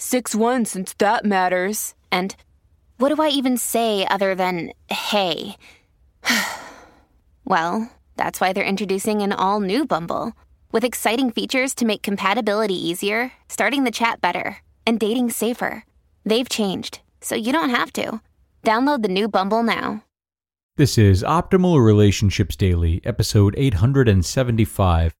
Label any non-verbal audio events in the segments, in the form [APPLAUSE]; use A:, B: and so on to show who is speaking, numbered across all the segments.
A: 6 1 since that matters. And what do I even say other than hey? [SIGHS] well, that's why they're introducing an all new Bumble with exciting features to make compatibility easier, starting the chat better, and dating safer. They've changed, so you don't have to. Download the new Bumble now.
B: This is Optimal Relationships Daily, episode 875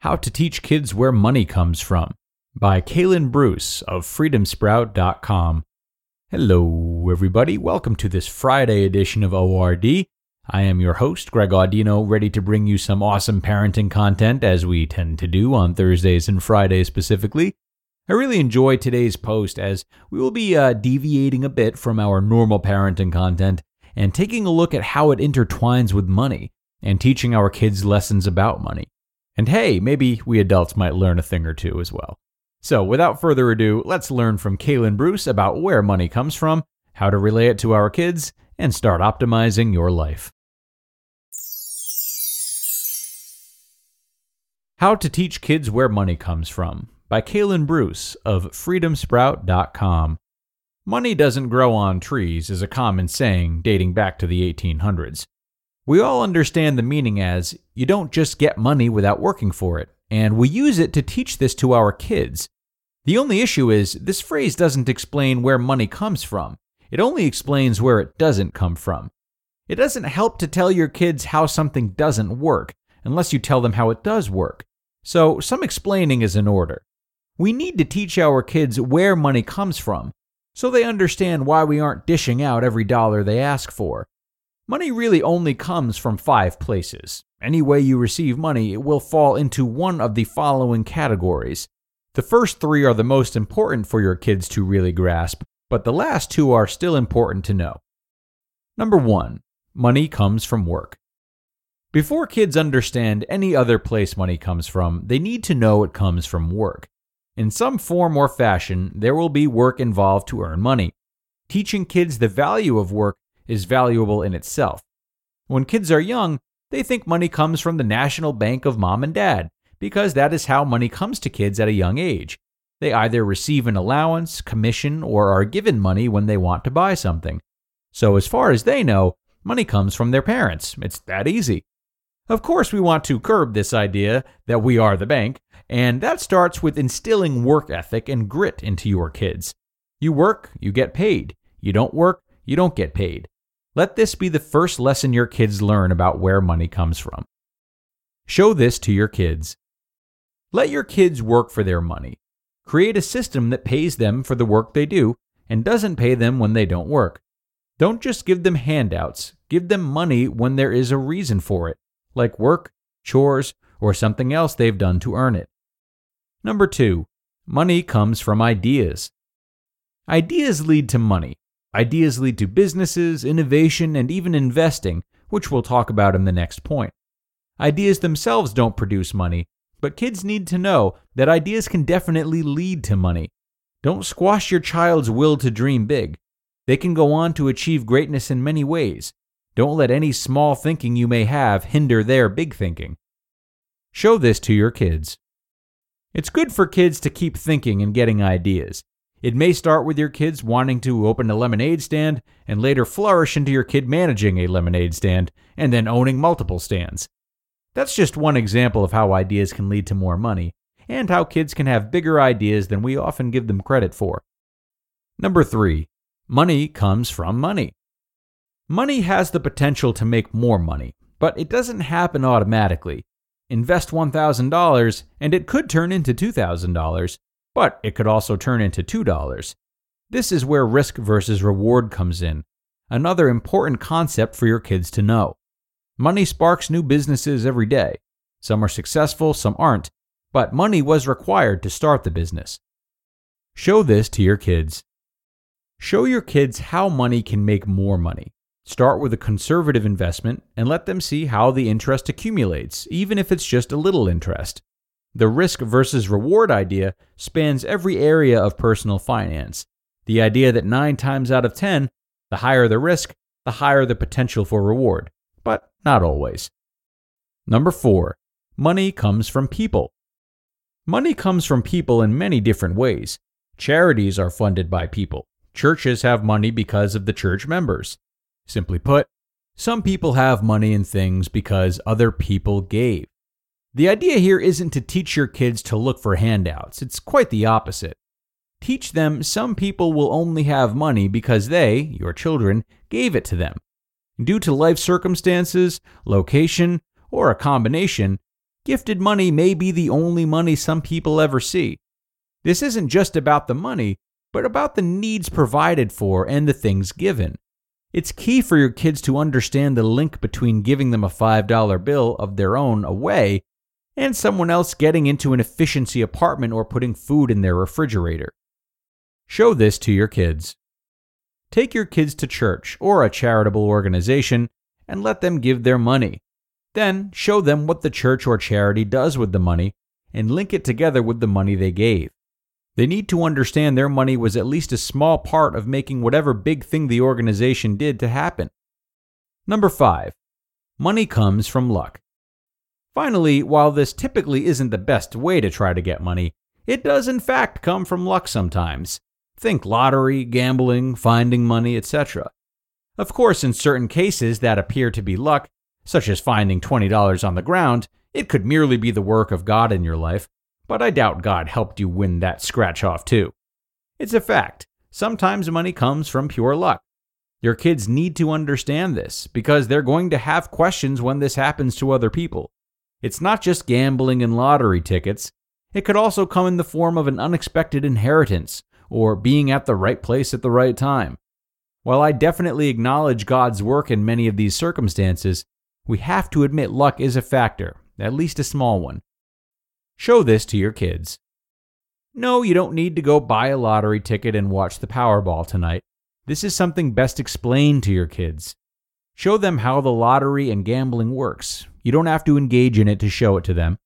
B: How to Teach Kids Where Money Comes From by Kalen Bruce of freedomsprout.com. Hello, everybody. Welcome to this Friday edition of ORD. I am your host, Greg Audino, ready to bring you some awesome parenting content as we tend to do on Thursdays and Fridays specifically. I really enjoy today's post as we will be uh, deviating a bit from our normal parenting content and taking a look at how it intertwines with money and teaching our kids lessons about money. And hey, maybe we adults might learn a thing or two as well. So, without further ado, let's learn from Kalen Bruce about where money comes from, how to relay it to our kids, and start optimizing your life. How to Teach Kids Where Money Comes From by Kalen Bruce of freedomsprout.com. Money doesn't grow on trees is a common saying dating back to the 1800s. We all understand the meaning as you don't just get money without working for it, and we use it to teach this to our kids. The only issue is this phrase doesn't explain where money comes from. It only explains where it doesn't come from. It doesn't help to tell your kids how something doesn't work unless you tell them how it does work. So, some explaining is in order. We need to teach our kids where money comes from so they understand why we aren't dishing out every dollar they ask for. Money really only comes from five places. Any way you receive money, it will fall into one of the following categories. The first three are the most important for your kids to really grasp, but the last two are still important to know. Number one, money comes from work. Before kids understand any other place money comes from, they need to know it comes from work. In some form or fashion, there will be work involved to earn money. Teaching kids the value of work is valuable in itself. When kids are young, they think money comes from the national bank of mom and dad, because that is how money comes to kids at a young age. They either receive an allowance, commission, or are given money when they want to buy something. So, as far as they know, money comes from their parents. It's that easy. Of course, we want to curb this idea that we are the bank, and that starts with instilling work ethic and grit into your kids. You work, you get paid. You don't work, you don't get paid. Let this be the first lesson your kids learn about where money comes from. Show this to your kids. Let your kids work for their money. Create a system that pays them for the work they do and doesn't pay them when they don't work. Don't just give them handouts, give them money when there is a reason for it like work, chores, or something else they've done to earn it. Number two, money comes from ideas. Ideas lead to money. Ideas lead to businesses, innovation, and even investing, which we'll talk about in the next point. Ideas themselves don't produce money, but kids need to know that ideas can definitely lead to money. Don't squash your child's will to dream big. They can go on to achieve greatness in many ways, don't let any small thinking you may have hinder their big thinking. Show this to your kids. It's good for kids to keep thinking and getting ideas. It may start with your kids wanting to open a lemonade stand and later flourish into your kid managing a lemonade stand and then owning multiple stands. That's just one example of how ideas can lead to more money and how kids can have bigger ideas than we often give them credit for. Number three, money comes from money. Money has the potential to make more money, but it doesn't happen automatically. Invest $1,000 and it could turn into $2,000, but it could also turn into $2. This is where risk versus reward comes in, another important concept for your kids to know. Money sparks new businesses every day. Some are successful, some aren't, but money was required to start the business. Show this to your kids. Show your kids how money can make more money. Start with a conservative investment and let them see how the interest accumulates, even if it's just a little interest. The risk versus reward idea spans every area of personal finance. The idea that 9 times out of 10, the higher the risk, the higher the potential for reward, but not always. Number 4. Money comes from people. Money comes from people in many different ways. Charities are funded by people. Churches have money because of the church members. Simply put, some people have money and things because other people gave. The idea here isn't to teach your kids to look for handouts, it's quite the opposite. Teach them some people will only have money because they, your children, gave it to them. Due to life circumstances, location, or a combination, gifted money may be the only money some people ever see. This isn't just about the money, but about the needs provided for and the things given. It's key for your kids to understand the link between giving them a $5 bill of their own away and someone else getting into an efficiency apartment or putting food in their refrigerator. Show this to your kids. Take your kids to church or a charitable organization and let them give their money. Then show them what the church or charity does with the money and link it together with the money they gave. They need to understand their money was at least a small part of making whatever big thing the organization did to happen. Number 5. Money comes from luck. Finally, while this typically isn't the best way to try to get money, it does in fact come from luck sometimes. Think lottery, gambling, finding money, etc. Of course, in certain cases that appear to be luck, such as finding $20 on the ground, it could merely be the work of God in your life, but I doubt God helped you win that scratch off too. It's a fact. Sometimes money comes from pure luck. Your kids need to understand this because they're going to have questions when this happens to other people. It's not just gambling and lottery tickets, it could also come in the form of an unexpected inheritance or being at the right place at the right time. While I definitely acknowledge God's work in many of these circumstances, we have to admit luck is a factor, at least a small one. Show this to your kids. No, you don't need to go buy a lottery ticket and watch the Powerball tonight. This is something best explained to your kids. Show them how the lottery and gambling works. You don't have to engage in it to show it to them.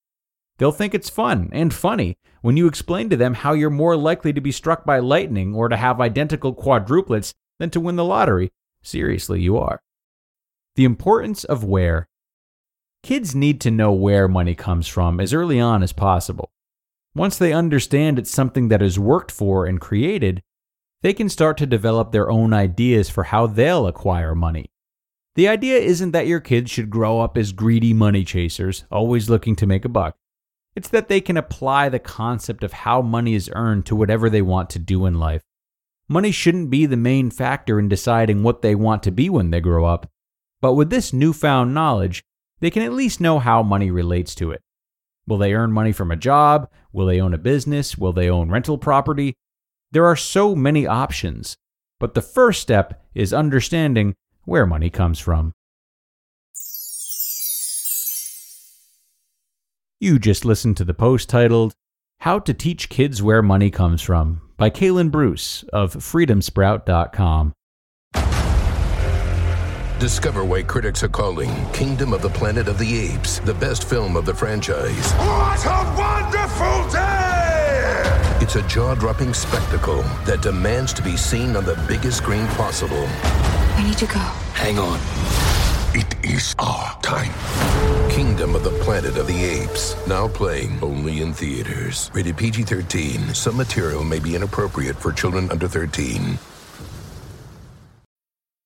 B: They'll think it's fun and funny when you explain to them how you're more likely to be struck by lightning or to have identical quadruplets than to win the lottery. Seriously, you are. The importance of where Kids need to know where money comes from as early on as possible. Once they understand it's something that is worked for and created, they can start to develop their own ideas for how they'll acquire money. The idea isn't that your kids should grow up as greedy money chasers, always looking to make a buck. It's that they can apply the concept of how money is earned to whatever they want to do in life. Money shouldn't be the main factor in deciding what they want to be when they grow up. But with this newfound knowledge, they can at least know how money relates to it. Will they earn money from a job? Will they own a business? Will they own rental property? There are so many options, but the first step is understanding where money comes from. You just listened to the post titled How to Teach Kids Where Money Comes From by Kalen Bruce of freedomsprout.com.
C: Discover why critics are calling Kingdom of the Planet of the Apes the best film of the franchise.
D: What a wonderful day!
C: It's a jaw dropping spectacle that demands to be seen on the biggest screen possible.
E: We need to go.
C: Hang on.
D: It is our time.
C: Kingdom of the Planet of the Apes. Now playing only in theaters. Rated PG 13. Some material may be inappropriate for children under 13.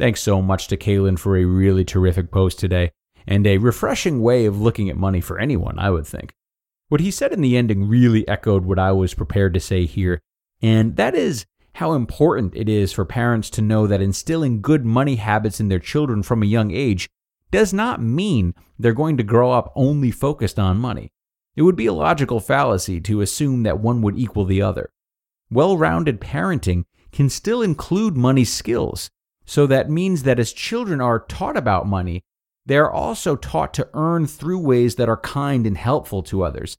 B: Thanks so much to Kalen for a really terrific post today, and a refreshing way of looking at money for anyone, I would think. What he said in the ending really echoed what I was prepared to say here. And that is how important it is for parents to know that instilling good money habits in their children from a young age does not mean they're going to grow up only focused on money. It would be a logical fallacy to assume that one would equal the other. Well rounded parenting can still include money skills, so that means that as children are taught about money, they are also taught to earn through ways that are kind and helpful to others.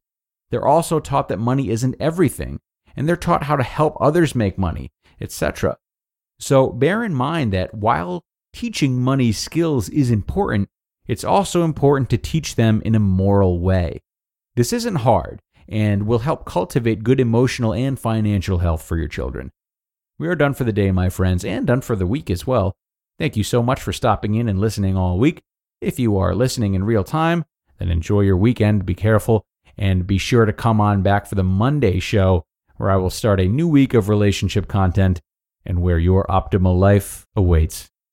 B: They're also taught that money isn't everything, and they're taught how to help others make money, etc. So bear in mind that while teaching money skills is important, it's also important to teach them in a moral way. This isn't hard and will help cultivate good emotional and financial health for your children. We are done for the day, my friends, and done for the week as well. Thank you so much for stopping in and listening all week. If you are listening in real time, then enjoy your weekend, be careful, and be sure to come on back for the Monday show where I will start a new week of relationship content and where your optimal life awaits.